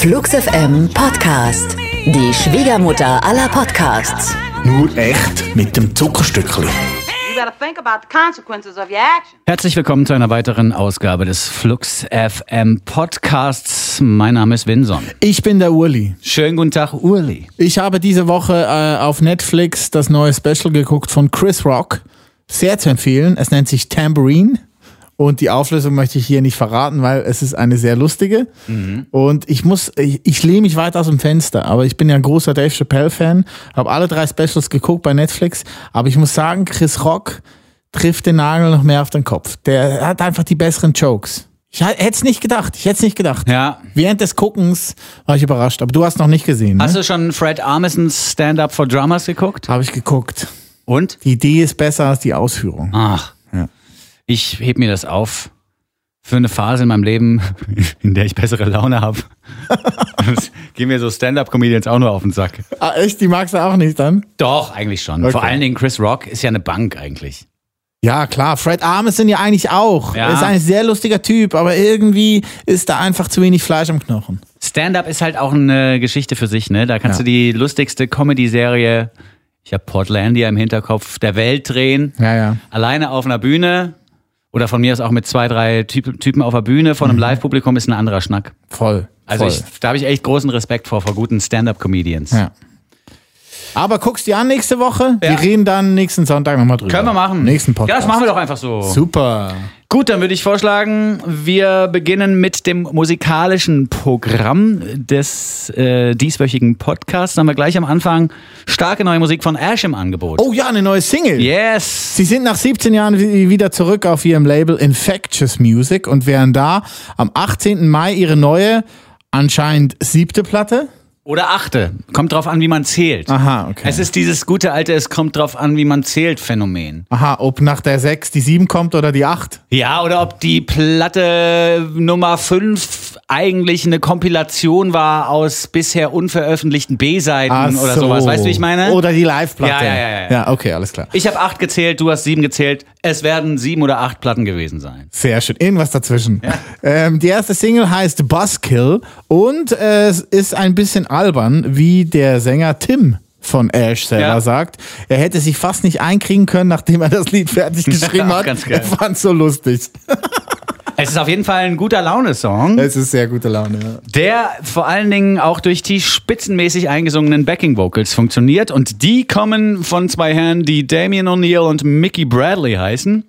Flux FM Podcast. Die Schwiegermutter aller Podcasts. Nur echt mit dem Zuckerstückli. You gotta think about the consequences of your action. Herzlich willkommen zu einer weiteren Ausgabe des Flux FM Podcasts. Mein Name ist Vinson. Ich bin der Uli. Schönen guten Tag, Uli. Ich habe diese Woche äh, auf Netflix das neue Special geguckt von Chris Rock. Sehr zu empfehlen. Es nennt sich Tambourine. Und die Auflösung möchte ich hier nicht verraten, weil es ist eine sehr lustige. Und ich muss, ich, ich lehne mich weit aus dem Fenster, aber ich bin ja ein großer Dave Chappelle-Fan, habe alle drei Specials geguckt bei Netflix, aber ich muss sagen, Chris Rock trifft den Nagel noch mehr auf den Kopf. Der hat einfach die besseren Jokes. Ich hätte es nicht gedacht, ich hätte es nicht gedacht. Ja. Während des Guckens war ich überrascht, aber du hast noch nicht gesehen. Ne? Hast du schon Fred Armisons Stand-Up for Drummers geguckt? Habe ich geguckt. Und? Die Idee ist besser als die Ausführung. Ach, Ja. Ich heb mir das auf für eine Phase in meinem Leben, in der ich bessere Laune habe. Gehen mir so Stand-Up-Comedians auch nur auf den Sack. Ah, echt? Die magst du auch nicht dann? Doch, eigentlich schon. Okay. Vor allen Dingen Chris Rock ist ja eine Bank eigentlich. Ja, klar. Fred Armisen ja eigentlich auch. Ja. Er ist ein sehr lustiger Typ, aber irgendwie ist da einfach zu wenig Fleisch am Knochen. Stand-up ist halt auch eine Geschichte für sich, ne? Da kannst Ja. du die lustigste Comedy-Serie, ich habe Portlandia im Hinterkopf, der Welt drehen. Ja, ja. Alleine auf einer Bühne oder von mir aus auch mit zwei, drei Typ, Typen auf der Bühne vor einem Live-Publikum ist ein anderer Schnack. Voll. Also voll. ich, da habe ich echt großen Respekt vor, vor guten Stand-up-Comedians. Ja. Aber guckst dir an nächste Woche? Ja. Wir reden dann nächsten Sonntag nochmal drüber. Können wir machen. Nächsten Podcast. Ja, das machen wir doch einfach so. Super. Gut, dann würde ich vorschlagen, wir beginnen mit dem musikalischen Programm des äh, dieswöchigen Podcasts. Dann haben wir gleich am Anfang starke neue Musik von Ash im Angebot. Oh ja, eine neue Single. Yes! Sie sind nach 17 Jahren wi- wieder zurück auf ihrem Label Infectious Music und werden da am 18. Mai ihre neue, anscheinend siebte Platte. Oder achte. Kommt drauf an, wie man zählt. Aha, okay. Es ist dieses gute alte, es kommt drauf an, wie man zählt Phänomen. Aha, ob nach der 6 die 7 kommt oder die 8. Ja, oder ob die Platte Nummer 5 eigentlich eine Kompilation war aus bisher unveröffentlichten B-Seiten Ach oder so. sowas. Weißt du, wie ich meine? Oder die Live-Platte. Ja, ja, ja, ja. Ja, okay, alles klar. ich habe acht gezählt, du hast sieben gezählt. Es werden sieben oder acht Platten gewesen sein. Sehr schön. Irgendwas dazwischen. Ähm, die erste Single heißt Buzzkill und äh, es ist ein bisschen albern, wie der Sänger Tim von Ash selber Ja. sagt. Er hätte sich fast nicht einkriegen können, nachdem er das Lied fertig geschrieben hat. Ganz geil. Er fand so lustig. Es ist auf jeden Fall ein guter Laune-Song, Es ist sehr gute Laune. Ja. der vor allen Dingen auch durch die spitzenmäßig eingesungenen Backing-Vocals funktioniert. Und die kommen von zwei Herren, die Damien O'Neill und Mickey Bradley heißen.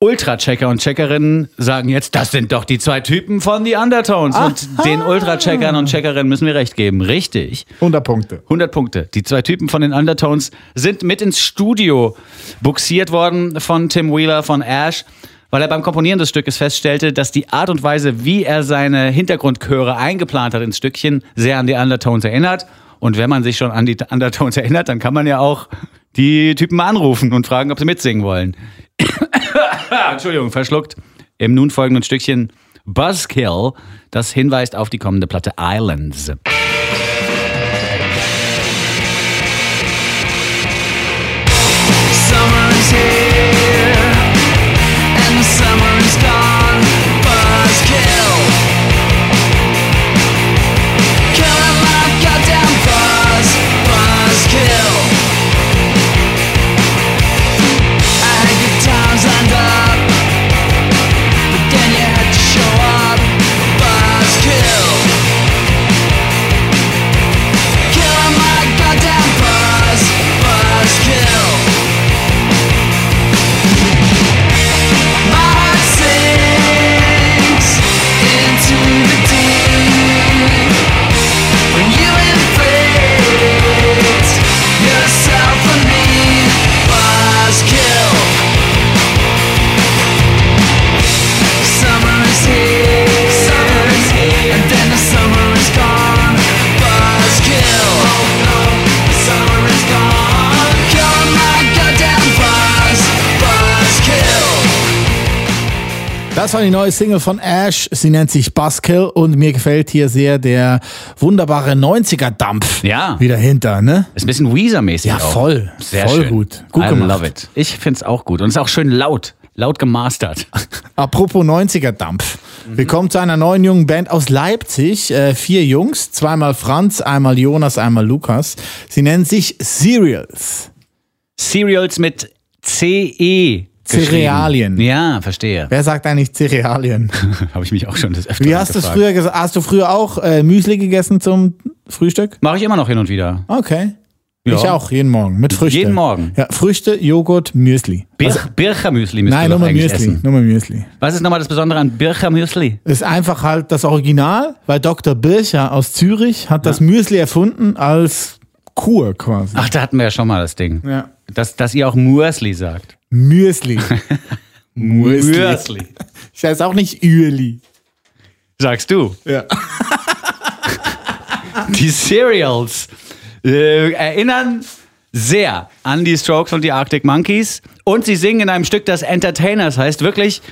Ultra-Checker und Checkerinnen sagen jetzt, das sind doch die zwei Typen von The Undertones. Und den Ultra-Checkern und Checkerinnen müssen wir recht geben. Richtig. 100 Punkte. 100 Punkte. Die zwei Typen von den Undertones sind mit ins Studio buxiert worden von Tim Wheeler von Ash, weil er beim Komponieren des Stückes feststellte, dass die Art und Weise, wie er seine Hintergrundchöre eingeplant hat ins Stückchen, sehr an die Undertones erinnert. Und wenn man sich schon an die Undertones erinnert, dann kann man ja auch die Typen mal anrufen und fragen, ob sie mitsingen wollen. Entschuldigung, verschluckt. Im nun folgenden Stückchen Buzzkill, das hinweist auf die kommende Platte Islands. Das war die neue Single von Ash. Sie nennt sich Buzzkill und mir gefällt hier sehr der wunderbare 90er-Dampf Ja. wieder hinter, ne? Ist ein bisschen Weezer-mäßig. Ja, auch. voll. Sehr Voll schön. gut. Gut I gemacht. love it. Ich find's auch gut. Und es ist auch schön laut. laut gemastert. Apropos 90er-Dampf. Wir Mhm. kommen zu einer neuen jungen Band aus Leipzig. Äh, vier Jungs, zweimal Franz, einmal Jonas, einmal Lukas. Sie nennen sich Cereals. Cereals mit CE. Cerealien. Ja, verstehe. Wer sagt eigentlich Cerealien? Habe ich mich auch schon des Öfteren Wie hast du früher gesagt? Hast du früher auch äh, Müsli gegessen zum Frühstück? Mache ich immer noch hin und wieder. Okay. Ja. Ich auch, jeden Morgen. Mit Früchten. Jeden Morgen. Ja, Früchte, Joghurt, Müsli. Bir Birchermüsli müsst Nein, ihr nur doch mal eigentlich Müsli. essen. Nur mal Müsli. Was ist nochmal das Besondere an Birchermüsli? Ist einfach halt das Original, weil Dr. Bircher aus Zürich hat das Müsli erfunden als Kur quasi. Ach, da hatten wir ja schon mal das Ding. Ja. Dass, dass ihr auch Mursli sagt. Müsli. Mursli. Ich heiße auch nicht Üeli. Sagst du. Ja. Die Cereals äh, erinnern sehr an die Strokes und die Arctic Monkeys. Und sie singen in einem Stück, das Entertainers heißt. Wirklich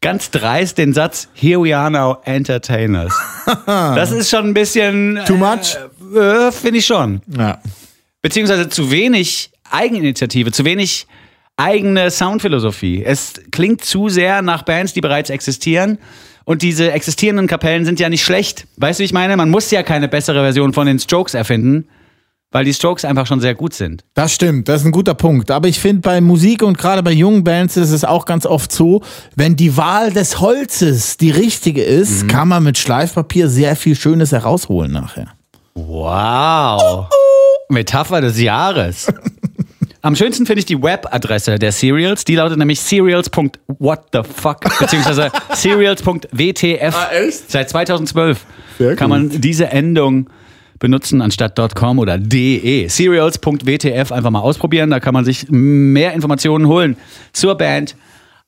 ganz dreist den Satz, Here we are now, Entertainers. Das ist schon ein bisschen... Too much? Äh, äh, Finde ich schon. Ja. Beziehungsweise zu wenig Eigeninitiative, zu wenig eigene Soundphilosophie. Es klingt zu sehr nach Bands, die bereits existieren. Und diese existierenden Kapellen sind ja nicht schlecht. Weißt du, wie ich meine? Man muss ja keine bessere Version von den Strokes erfinden, weil die Strokes einfach schon sehr gut sind. Das stimmt, das ist ein guter Punkt. Aber ich finde, bei Musik und gerade bei jungen Bands ist es auch ganz oft so, wenn die Wahl des Holzes die richtige ist, kann man mit Schleifpapier sehr viel Schönes herausholen nachher. Wow. Metapher des Jahres. Am schönsten finde ich die Webadresse der Serials. Die lautet nämlich serials.whatthefuck beziehungsweise serials.wtf. Seit 2012 Sehr kann man diese Endung benutzen anstatt .com oder de. Serials.wtf einfach mal ausprobieren. Da kann man sich mehr Informationen holen zur Band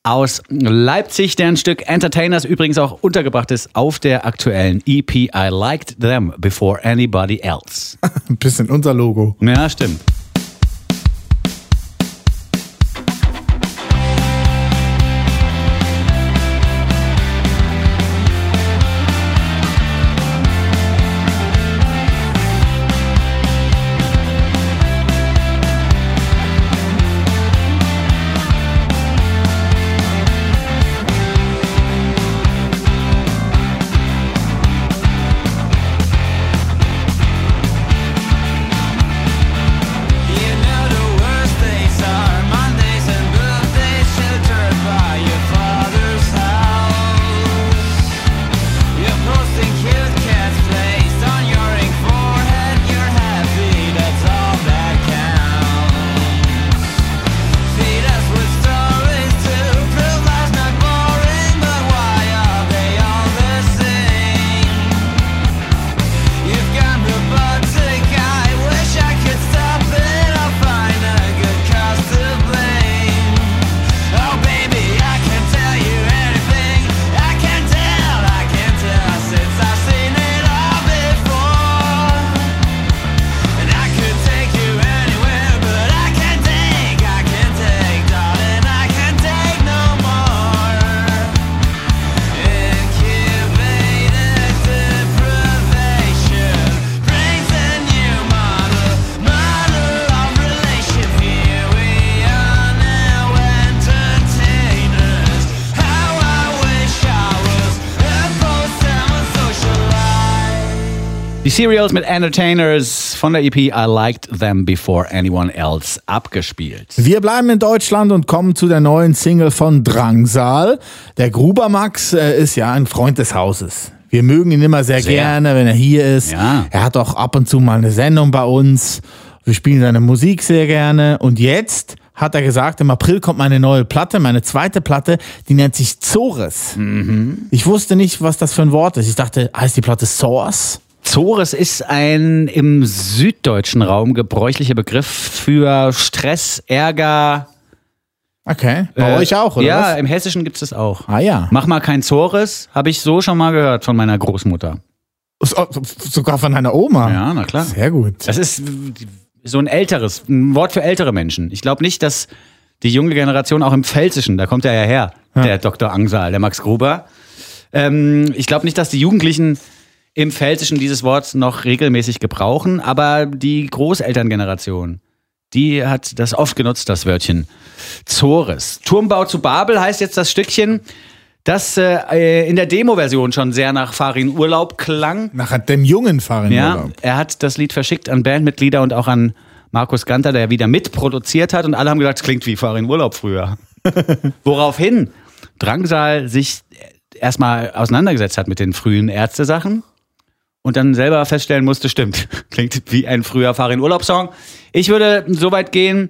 aus Leipzig, deren Stück Entertainers übrigens auch untergebracht ist auf der aktuellen EP I Liked Them Before Anybody Else. Ein bisschen unser Logo. Ja, stimmt. Serials mit Entertainers von der EP I Liked Them Before Anyone Else abgespielt. Wir bleiben in Deutschland und kommen zu der neuen Single von Drangsal. Der Gruber Max äh, ist ja ein Freund des Hauses. Wir mögen ihn immer sehr, Sehr. gerne, wenn er hier ist. Ja. Er hat auch ab und zu mal eine Sendung bei uns. Wir spielen seine Musik sehr gerne. Und jetzt hat er gesagt, im April kommt meine neue Platte, meine zweite Platte, die nennt sich Zores. Mhm. Ich wusste nicht, was das für ein Wort ist. Ich dachte, heißt die Platte Source? Zores ist ein im süddeutschen Raum gebräuchlicher Begriff für Stress, Ärger. Okay. Bei Äh, euch auch, oder Ja, was? im Hessischen gibt es das auch. Ah ja. Mach mal kein Zores, habe ich so schon mal gehört von meiner Großmutter. So- Sogar von deiner Oma. Ja, na klar. Sehr gut. Das ist so ein älteres, ein Wort für ältere Menschen. Ich glaube nicht, dass die junge Generation auch im Pfälzischen, da kommt er ja her, der Dr. Angsal, der Max Gruber. Ähm, ich glaube nicht, dass die Jugendlichen im Pfälzischen dieses Wort noch regelmäßig gebrauchen, aber die Großelterngeneration, Die hat das oft genutzt, das Wörtchen Zores. Turmbau zu Babel heißt jetzt das Stückchen, das äh, in der Demo-Version schon sehr nach Farin Urlaub klang. Nach dem jungen Farin Ja, Urlaub. er hat das Lied verschickt an Bandmitglieder und auch an Markus Ganter, der wieder mitproduziert hat. Und alle haben gesagt, es klingt wie Farin Urlaub früher. Woraufhin Drangsal sich erstmal auseinandergesetzt hat mit den frühen Ärzte-Sachen und dann selber feststellen musste, stimmt, klingt wie ein früher Farin Urlaub-Song. Ich würde so weit gehen,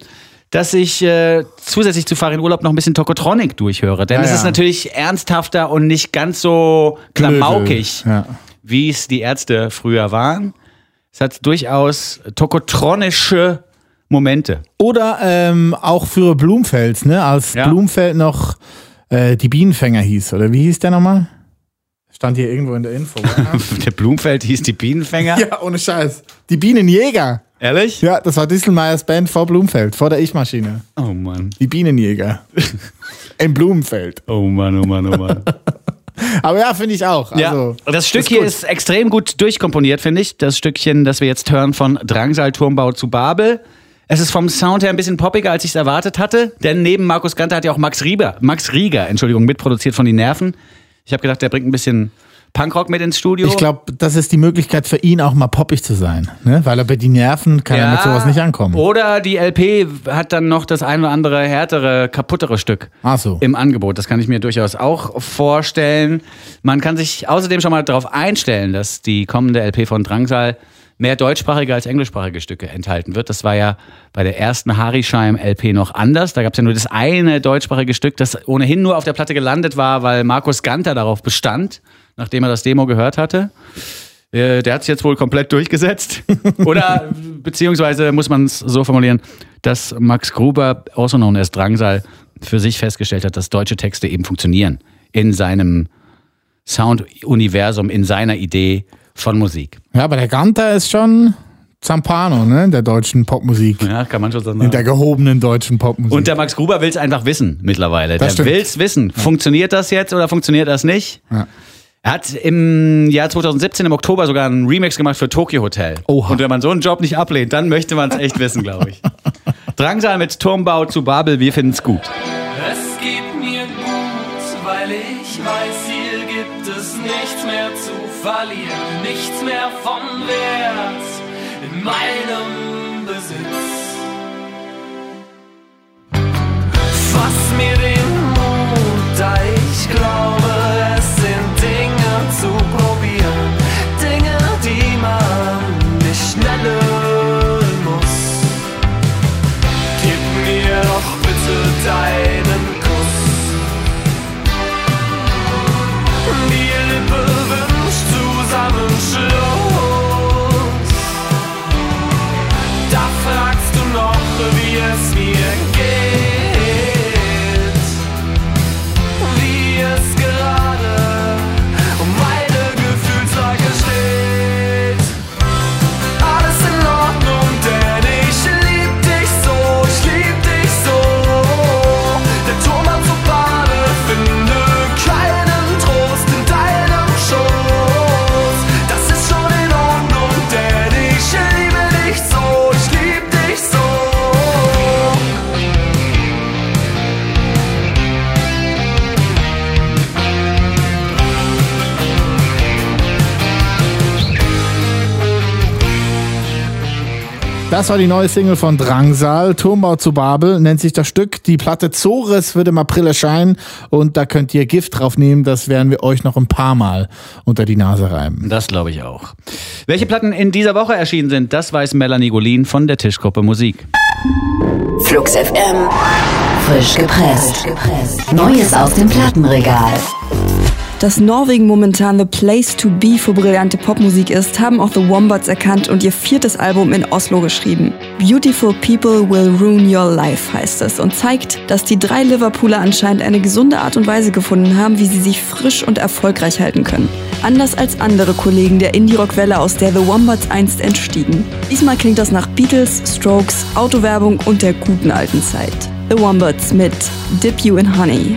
dass ich äh, zusätzlich zu Farin Urlaub noch ein bisschen Tokotronic durchhöre. Denn Ja, es ja. ist natürlich ernsthafter und nicht ganz so klamaukig Ja. wie es die Ärzte früher waren. Es hat durchaus tokotronische Momente. Oder ähm, auch für Blumfels, ne? Als Ja. Blumfeld noch äh, die Bienenfänger hieß. Oder wie hieß der nochmal? Stand hier irgendwo in der Info. Der Blumfeld hieß die Bienenfänger. ja, ohne Scheiß. Die Bienenjäger. Ehrlich? Ja, das war Distelmeiers Band vor Blumfeld, vor der Ich-Maschine. Oh Mann. Die Bienenjäger. In Blumenfeld. Oh Mann, oh Mann, oh Mann. Aber ja, finde ich auch. Also, ja, das Stück ist hier gut. ist extrem gut durchkomponiert, finde ich. Das Stückchen, das wir jetzt hören von Drangsal Turmbau zu Babel. Es ist vom Sound her ein bisschen poppiger, als ich es erwartet hatte. Denn neben Markus Ganter hat ja auch Max Rieger, Max Rieger, Entschuldigung, mitproduziert von die Nerven. Ich habe gedacht, der bringt ein bisschen Punkrock mit ins Studio. Ich glaube, das ist die Möglichkeit für ihn auch mal poppig zu sein. Ne? Weil er bei die Nerven kann er mit sowas nicht ankommen. Oder die LP hat dann noch das ein oder andere härtere, kaputtere Stück so. im Angebot. Das kann ich mir durchaus auch vorstellen. Man kann sich außerdem schon mal darauf einstellen, dass die kommende LP von Drangsal mehr deutschsprachige als englischsprachige Stücke enthalten wird. Das war ja bei der ersten Harischeim-LP noch anders. Da gab es ja nur das eine deutschsprachige Stück, das ohnehin nur auf der Platte gelandet war, weil Markus Ganter darauf bestand, nachdem er das Demo gehört hatte. Äh, Der hat es jetzt wohl komplett durchgesetzt. Oder beziehungsweise muss man es so formulieren, dass Max Gruber, also known as Drangsal, für sich festgestellt hat, dass deutsche Texte eben funktionieren in seinem Sound-Universum, in seiner Idee von Musik. Ja, aber der Ganter ist schon Zampano, ne? In der deutschen Popmusik. Ja, kann man schon so In sagen. der gehobenen deutschen Popmusik. Und der Max Gruber will es einfach wissen mittlerweile. Das der will es wissen. Funktioniert das jetzt oder funktioniert das nicht? Ja. Er hat im Jahr 2017 im Oktober sogar einen Remix gemacht für Tokyo Hotel. Oha. Und wenn man so einen Job nicht ablehnt, dann möchte man es echt wissen, glaube ich. Drangsal mit Turmbau zu Babel, wir finden es gut. Es geht mir gut, weil ich weiß, hier gibt es nichts mehr zu verlieren, nichts mehr von Wert in meinem Besitz. Fass mir den Das war die neue Single von Drangsal, Turmbau zu Babel, nennt sich das Stück. Die Platte Zores wird im April erscheinen und da könnt ihr Gift drauf nehmen. Das werden wir euch noch ein paar Mal unter die Nase reiben. Das glaube ich auch. Welche Platten in dieser Woche erschienen sind, das weiß Melanie Golin von der Tischgruppe Musik. Flux FM. Frisch gepresst. Neues aus dem Plattenregal. Dass Norwegen momentan the place to be für brillante Popmusik ist, haben auch The Wombats erkannt und ihr viertes Album in Oslo geschrieben. Beautiful People Will Ruin Your Life heißt es und zeigt, dass die drei Liverpooler anscheinend eine gesunde Art und Weise gefunden haben, wie sie sich frisch und erfolgreich halten können. Anders als andere Kollegen der Indie-Rock-Welle, aus der The Wombats einst entstiegen. Diesmal klingt das nach Beatles, Strokes, Autowerbung und der guten alten Zeit. The Wombats mit Dip You in Honey.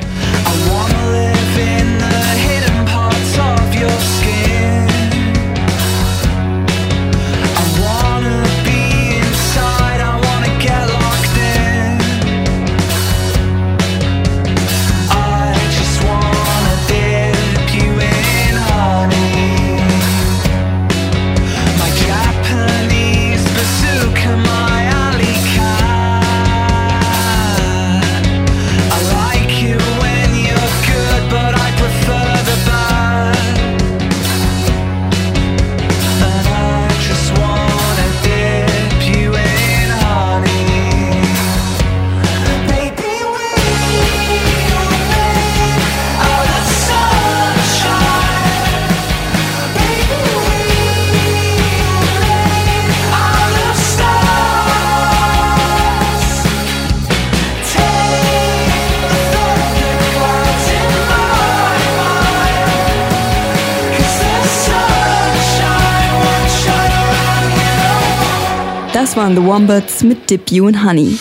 Das waren The Wombats mit Dip You and Honey.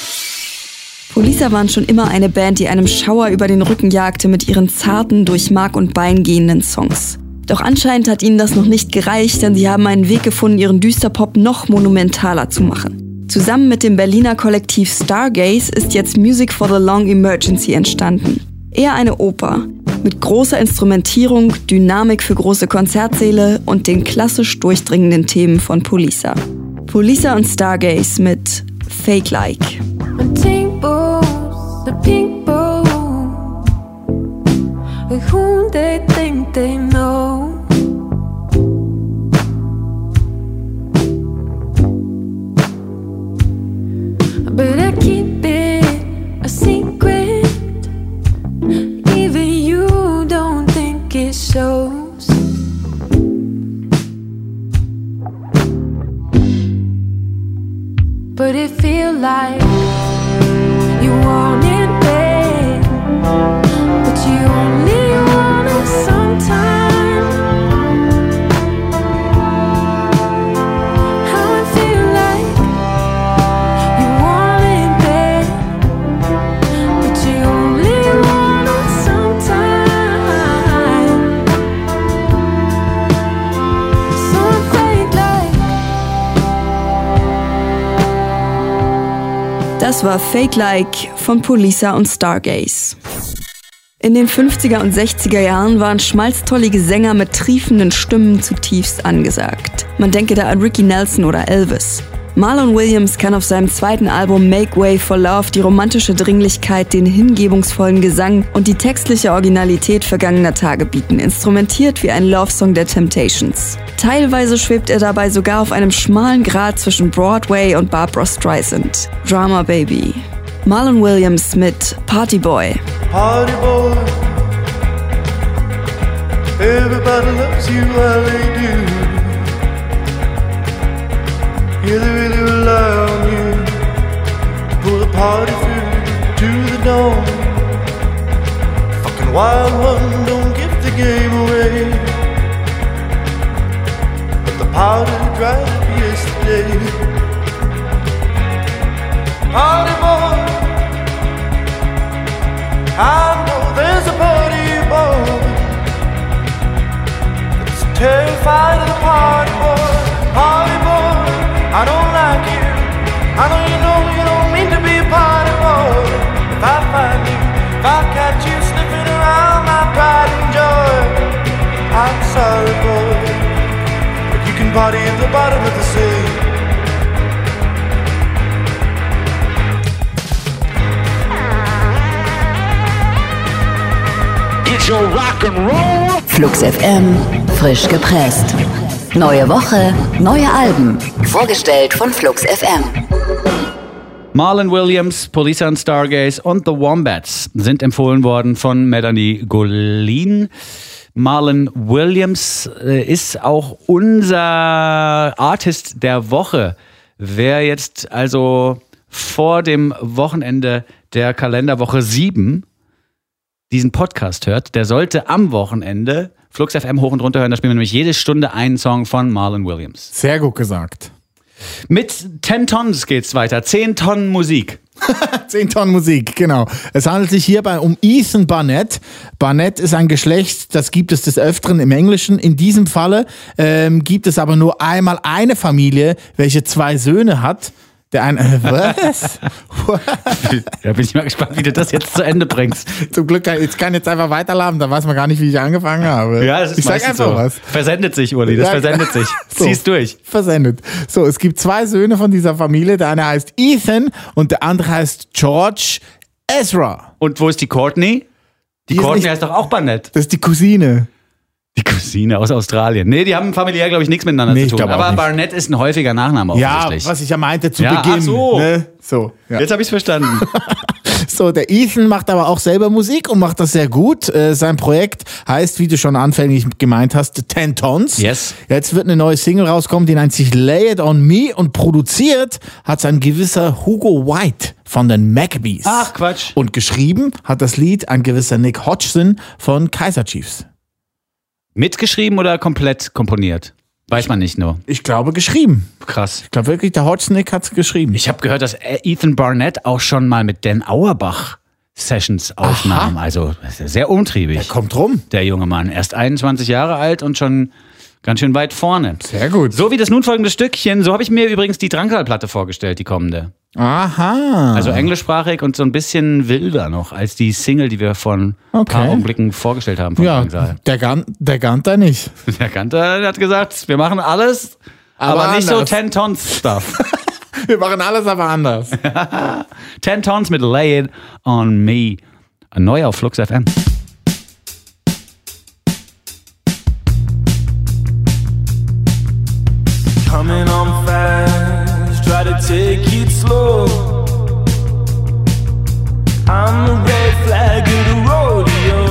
Police waren schon immer eine Band, die einem Schauer über den Rücken jagte mit ihren zarten, durch Mark und Bein gehenden Songs. Doch anscheinend hat ihnen das noch nicht gereicht, denn sie haben einen Weg gefunden, ihren Düsterpop noch monumentaler zu machen. Zusammen mit dem Berliner Kollektiv Stargaze ist jetzt Music for the Long Emergency entstanden. Eher eine Oper mit großer Instrumentierung, Dynamik für große Konzertsäle und den klassisch durchdringenden Themen von Polisa. Polisa und Stargaze mit Fake Like. When But it feel like Das war Fake Like von Polisa und Stargaze. In den 50er und 60er Jahren waren schmalztollige Sänger mit triefenden Stimmen zutiefst angesagt. Man denke da an Ricky Nelson oder Elvis. Marlon Williams kann auf seinem zweiten Album Make Way for Love die romantische Dringlichkeit, den hingebungsvollen Gesang und die textliche Originalität vergangener Tage bieten, instrumentiert wie ein Love-Song der Temptations. Teilweise schwebt er dabei sogar auf einem schmalen Grat zwischen Broadway und Barbara Streisand. Drama Baby. Marlon Williams mit Party Boy. Party boy. Everybody loves you while they do. They really rely on you pull the party through to the dawn. Fucking wild one, don't give the game away. But the party dried up yesterday. Party boy. I know there's a party boy that's terrified of the party boy. Party boy, I don't like you. I know you know you don't mean to be a party boy. If I find you, if I catch you sniffing around my pride and joy, I'm sorry, boy, but you can party at the bottom of the sea. Get your rock and roll. Flux FM, frisch gepresst. Neue Woche, neue Alben. Vorgestellt von Flux FM. Marlon Williams, Police and Stargaze und The Wombats sind empfohlen worden von Melanie Golin. Marlon Williams äh, ist auch unser Artist der Woche. Wer jetzt also vor dem Wochenende der Kalenderwoche 7 diesen Podcast hört, der sollte am Wochenende Flux FM hoch und runter hören. Da spielen wir nämlich jede Stunde einen Song von Marlon Williams. Sehr gut gesagt. Mit 10 Tons geht's weiter. 10 Tonnen Musik. 10 Tonnen Musik, genau. Es handelt sich hierbei um Ethan Barnett. Barnett ist ein Geschlecht, das gibt es des Öfteren im Englischen. In diesem Falle ähm, gibt es aber nur einmal eine Familie, welche zwei Söhne hat. Der eine, äh, was? Da bin ich mal gespannt, wie du das jetzt zu Ende bringst. Zum Glück, kann, ich kann jetzt einfach weiterlaufen, dann weiß man gar nicht, wie ich angefangen habe. Ja, das ist ich sag einfach so. was. Versendet sich, Uli, das Ja. versendet sich. So. Zieh's durch. Versendet. So, es gibt zwei Söhne von dieser Familie. Der eine heißt Ethan und der andere heißt George Ezra. Und wo ist die Courtney? Die, Die Courtney heißt doch auch Barnett. Das ist die Cousine. Die Cousine aus Australien. Nee, die haben familiär, glaube ich, nichts miteinander Nee, ich zu tun. Aber. Barnett ist ein häufiger Nachname Ja, offensichtlich. was ich ja meinte zu Ja, ach Beginn. so. Ne? So, ja. Jetzt habe ich's verstanden. so, der Ethan macht aber auch selber Musik und macht das sehr gut. Äh, sein Projekt heißt, wie du schon anfänglich gemeint hast, 10 Tons. Yes. Jetzt wird eine neue Single rauskommen, die nennt sich Lay It On Me und produziert hat ein gewisser Hugo White von den Maccabees. Ach, Quatsch. Und geschrieben hat das Lied ein gewisser Nick Hodgson von Kaiser Chiefs. Mitgeschrieben oder komplett komponiert? Weiß man nicht nur. Ich glaube, geschrieben. Krass. Ich glaube wirklich, der Hodgnick hat es geschrieben. Ich habe gehört, dass Ethan Barnett auch schon mal mit Dan Auerbach Sessions aufnahm. Also ist ja sehr umtriebig. Der kommt rum. der junge Mann. Erst 21 Jahre alt und schon ganz schön weit vorne. Sehr gut. So wie das nun folgende Stückchen, so habe ich mir übrigens die Drangsal-Platte vorgestellt, die kommende. Aha. Also englischsprachig und so ein bisschen wilder noch als die Single, die wir vor ein Okay. paar Augenblicken vorgestellt haben ja, Drangsal. der, Gan der Ganter nicht. Der Kanter hat gesagt, wir machen alles, aber, Aber nicht so anders. 10 Tons Stuff. Wir machen alles aber anders. 10 Tons mit Lay It On Me. Neu auf Flux FM. Take it slow. I'm the red flag of the rodeo.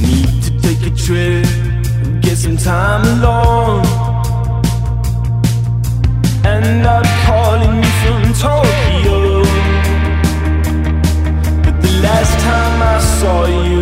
Need to take a trip, get some time alone. And I'm calling you from Tokyo. But the last time I saw you,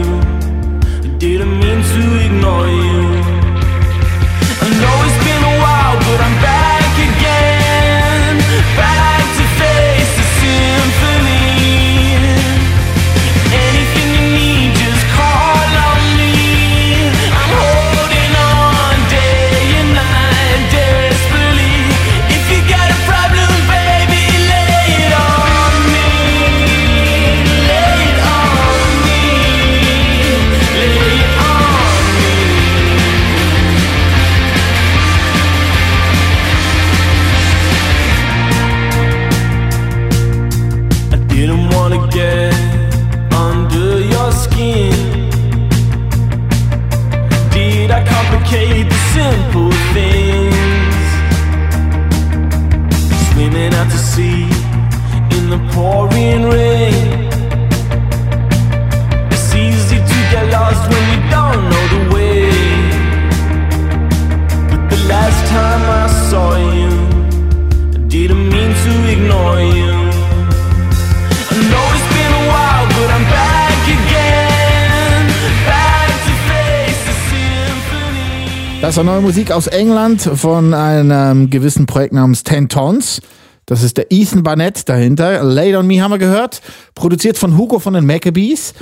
Das war neue Musik aus England von einem gewissen Projekt namens Ten Tons. Das ist der Ethan Barnett dahinter. Laid on Me haben wir gehört. Produziert von Hugo von den Maccabees.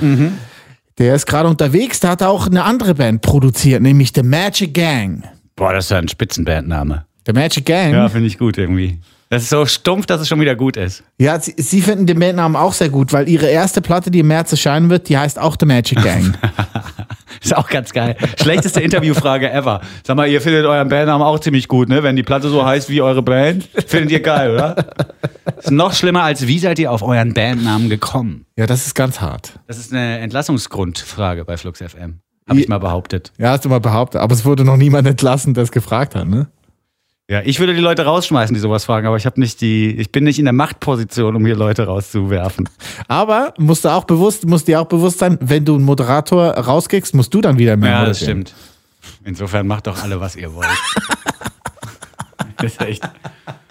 Der ist gerade unterwegs. Da hat er auch eine andere Band produziert, nämlich The Magic Gang. Boah, das ist ja ein Spitzenbandname. The Magic Gang? Ja, finde ich gut irgendwie. Das ist so stumpf, dass es schon wieder gut ist. Ja, sie, sie finden den Bandnamen auch sehr gut, weil ihre erste Platte, die im März erscheinen wird, die heißt auch The Magic Gang. Ist auch ganz geil. Schlechteste Interviewfrage ever. Sag mal, ihr findet euren Bandnamen auch ziemlich gut, ne? Wenn die Platte so heißt wie eure Band, findet ihr geil, oder? Ist noch schlimmer als, wie seid ihr auf euren Bandnamen gekommen? ja, das ist ganz hart. Das ist eine Entlassungsgrundfrage bei Flux FM. Habe ich mal behauptet. Ja, hast du mal behauptet. Aber es wurde noch niemand entlassen, der es gefragt hat, ne? Ja, ich würde die Leute rausschmeißen, die sowas fragen, aber ich habe nicht die, ich bin nicht in der Machtposition, um hier Leute rauszuwerfen. Aber musst du auch bewusst, musst dir auch bewusst sein, wenn du einen Moderator rauskickst, musst du dann wieder mehr Ja, das stimmt. Insofern macht doch alle, was ihr wollt. das ist echt.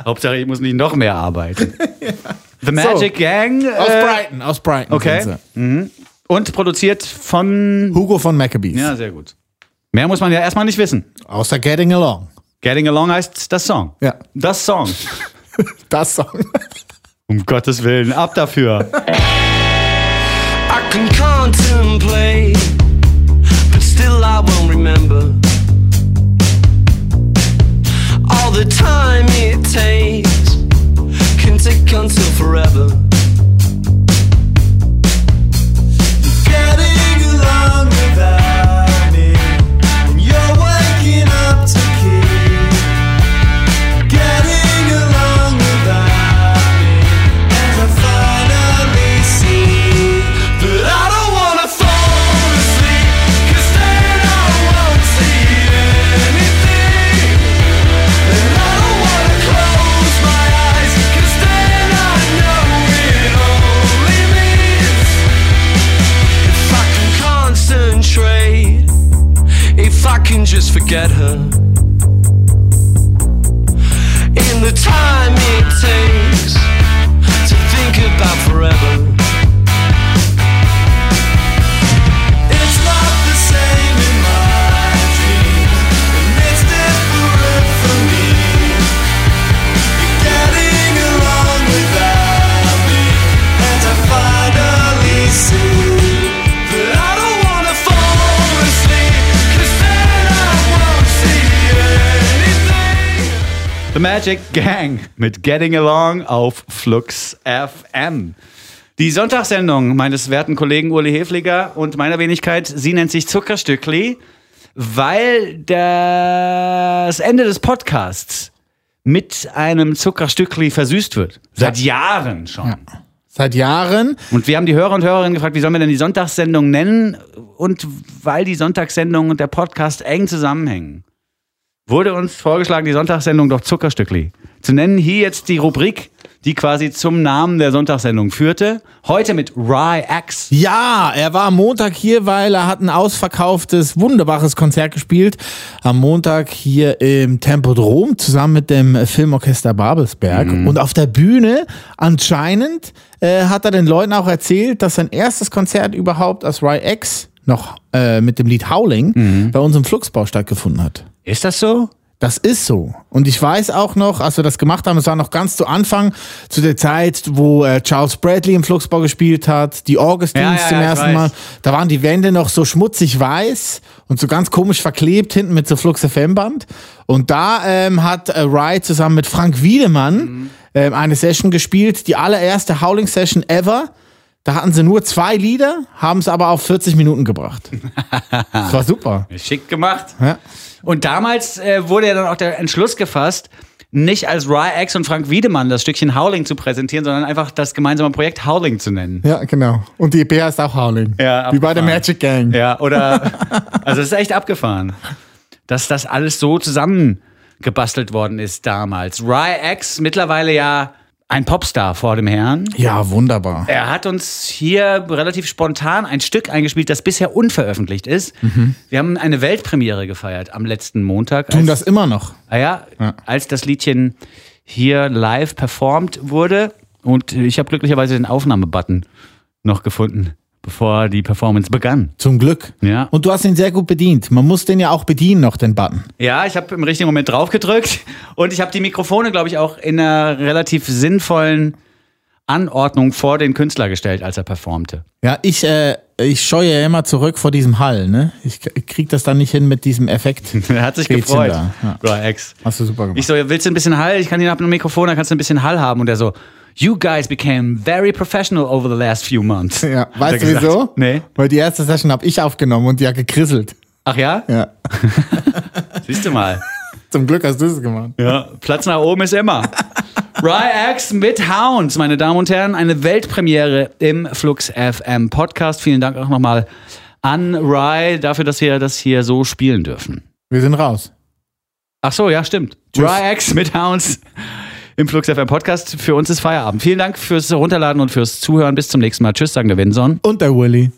Hauptsache, ich muss nicht noch mehr arbeiten. The Magic Gang. Aus äh, Brighton, aus Brighton. Okay. Mhm. Und produziert von. Hugo von Maccabees. Ja, sehr gut. Mehr muss man ja erstmal nicht wissen. Außer Getting Along. Getting Along heißt das Song. Ja. Das Song. Das Song. Um Gottes Willen, ab dafür. I can contemplate, but still I won't remember all the time it takes. Can take until forever. get Magic Gang mit Getting Along auf Flux FM. Die Sonntagssendung meines werten Kollegen Uli Hefliger und meiner Wenigkeit, sie nennt sich Zuckerstückli, weil das Ende des Podcasts mit einem Zuckerstückli versüßt wird. Seit Jahren schon. Seit Jahren. Und wir haben die Hörer und Hörerinnen gefragt, wie sollen wir denn die Sonntagssendung nennen? Und weil die Sonntagssendung und der Podcast eng zusammenhängen, wurde uns vorgeschlagen, die Sonntagssendung doch Zuckerstückli zu nennen. Hier jetzt die Rubrik, die quasi zum Namen der Sonntagssendung führte. Heute mit Rye X. Ja, er war am Montag hier, weil er hat ein ausverkauftes, wunderbares Konzert gespielt. Am Montag hier im Tempodrom zusammen mit dem Filmorchester Babelsberg. Und auf der Bühne anscheinend äh, hat er den Leuten auch erzählt, dass sein erstes Konzert überhaupt als Rye X noch äh, mit dem Lied Howling bei uns im Fluxbau stattgefunden hat. Ist das so? Das ist so. Und ich weiß auch noch, als wir das gemacht haben, es war noch ganz zu Anfang, zu der Zeit, wo äh, Charles Bradley im Fluxbau gespielt hat, die Augustins Ja, ja, zum ja, ersten. Mal. Da waren die Wände noch so schmutzig weiß und so ganz komisch verklebt hinten mit so Flux FM Band. Und da ähm, hat äh, Rye zusammen mit Frank Wiedemann Mhm. ähm, eine Session gespielt, die allererste Howling Session ever. Da hatten sie nur zwei Lieder, haben es aber auf 40 Minuten gebracht. das war super. Schick gemacht. Ja. Und damals äh, wurde ja dann auch der Entschluss gefasst, nicht als Rye X und Frank Wiedemann das Stückchen Howling zu präsentieren, sondern einfach das gemeinsame Projekt Howling zu nennen. Ja, genau. Und die EP heißt auch Howling. Ja, Wie bei der. Magic Gang. Ja, oder. Also, es ist echt abgefahren, dass das alles so zusammengebastelt worden ist damals. Rye X, mittlerweile ja ein Popstar vor dem Herrn. Ja, wunderbar. Er hat uns hier relativ spontan ein Stück eingespielt, das bisher unveröffentlicht ist. Wir haben eine Weltpremiere gefeiert am letzten Montag. Tun das immer noch. Ah ja, Ja. als das Liedchen hier live performt wurde. Und ich habe glücklicherweise den Aufnahmebutton noch gefunden, bevor die Performance begann. Zum Glück. Ja. Und du hast ihn sehr gut bedient. Man muss den ja auch bedienen noch, den Button. Ja, ich habe im richtigen Moment drauf gedrückt und ich habe die Mikrofone, glaube ich, auch in einer relativ sinnvollen Anordnung vor den Künstler gestellt, als er performte. Ja, ich, äh, ich scheue ja immer zurück vor diesem Hall, ne? Ich k- krieg das dann nicht hin mit diesem Effekt. Er hat sich Rätseln gefreut. da, ja. Bra X. Hast du super gemacht. Ich so, willst du ein bisschen Hall? Ich kann hier ab einem Mikrofon, dann kannst du ein bisschen Hall haben. Und er so, you guys became very professional over the last few months. ja, weißt du gesagt. wieso? Nee. Weil die erste Session habe ich aufgenommen und die hat gekrisselt. Ach ja? Ja. Siehst du mal. Zum Glück hast du es gemacht. Ja, Platz nach oben ist immer. Rye X mit Hounds, meine Damen und Herren, eine Weltpremiere im Flux FM Podcast. Vielen Dank auch nochmal an Rye dafür, dass wir das hier so spielen dürfen. Wir sind raus. Ach so, ja, stimmt. Tschüss. Rye X mit Hounds im Flux FM Podcast. Für uns ist Feierabend. Vielen Dank fürs Runterladen und fürs Zuhören. Bis zum nächsten Mal. Tschüss, sagen der Winson. Und der Willy.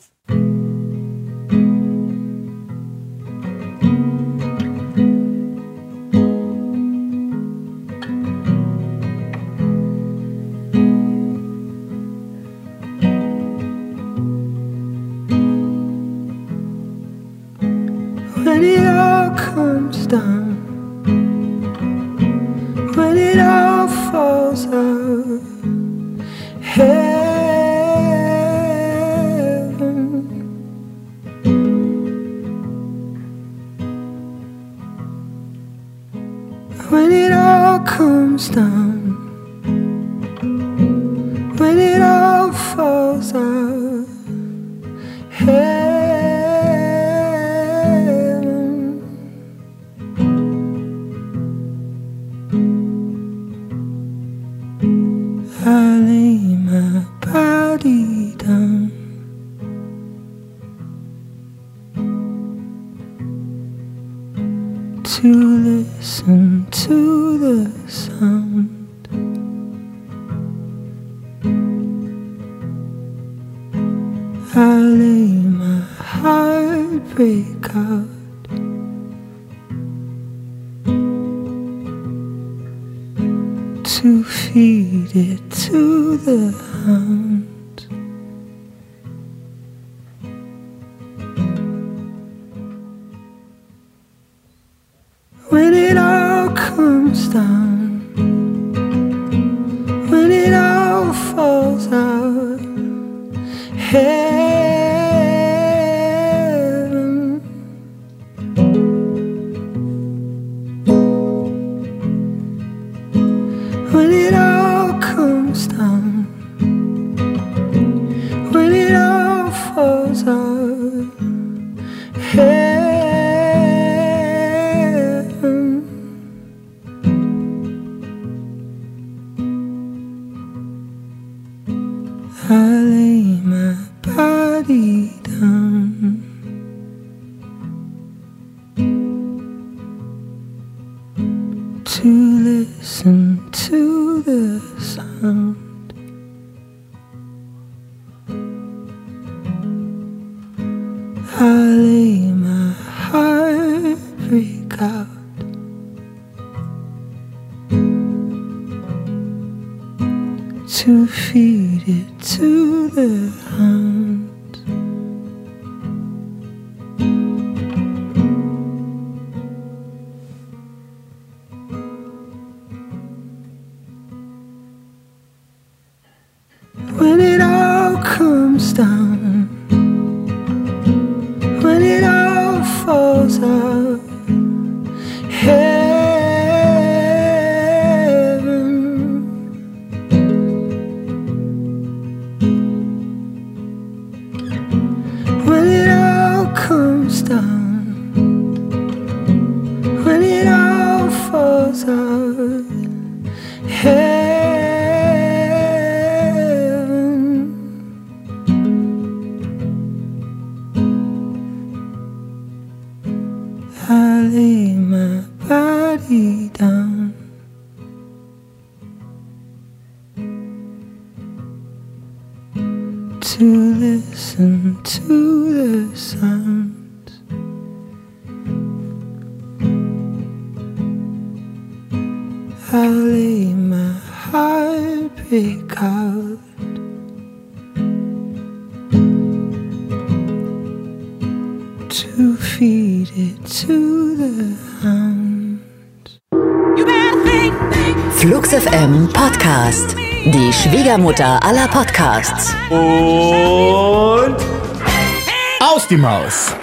Lay my heart break out. to feed it to the hound. Schwiegermutter aller Podcasts. Aus die Maus.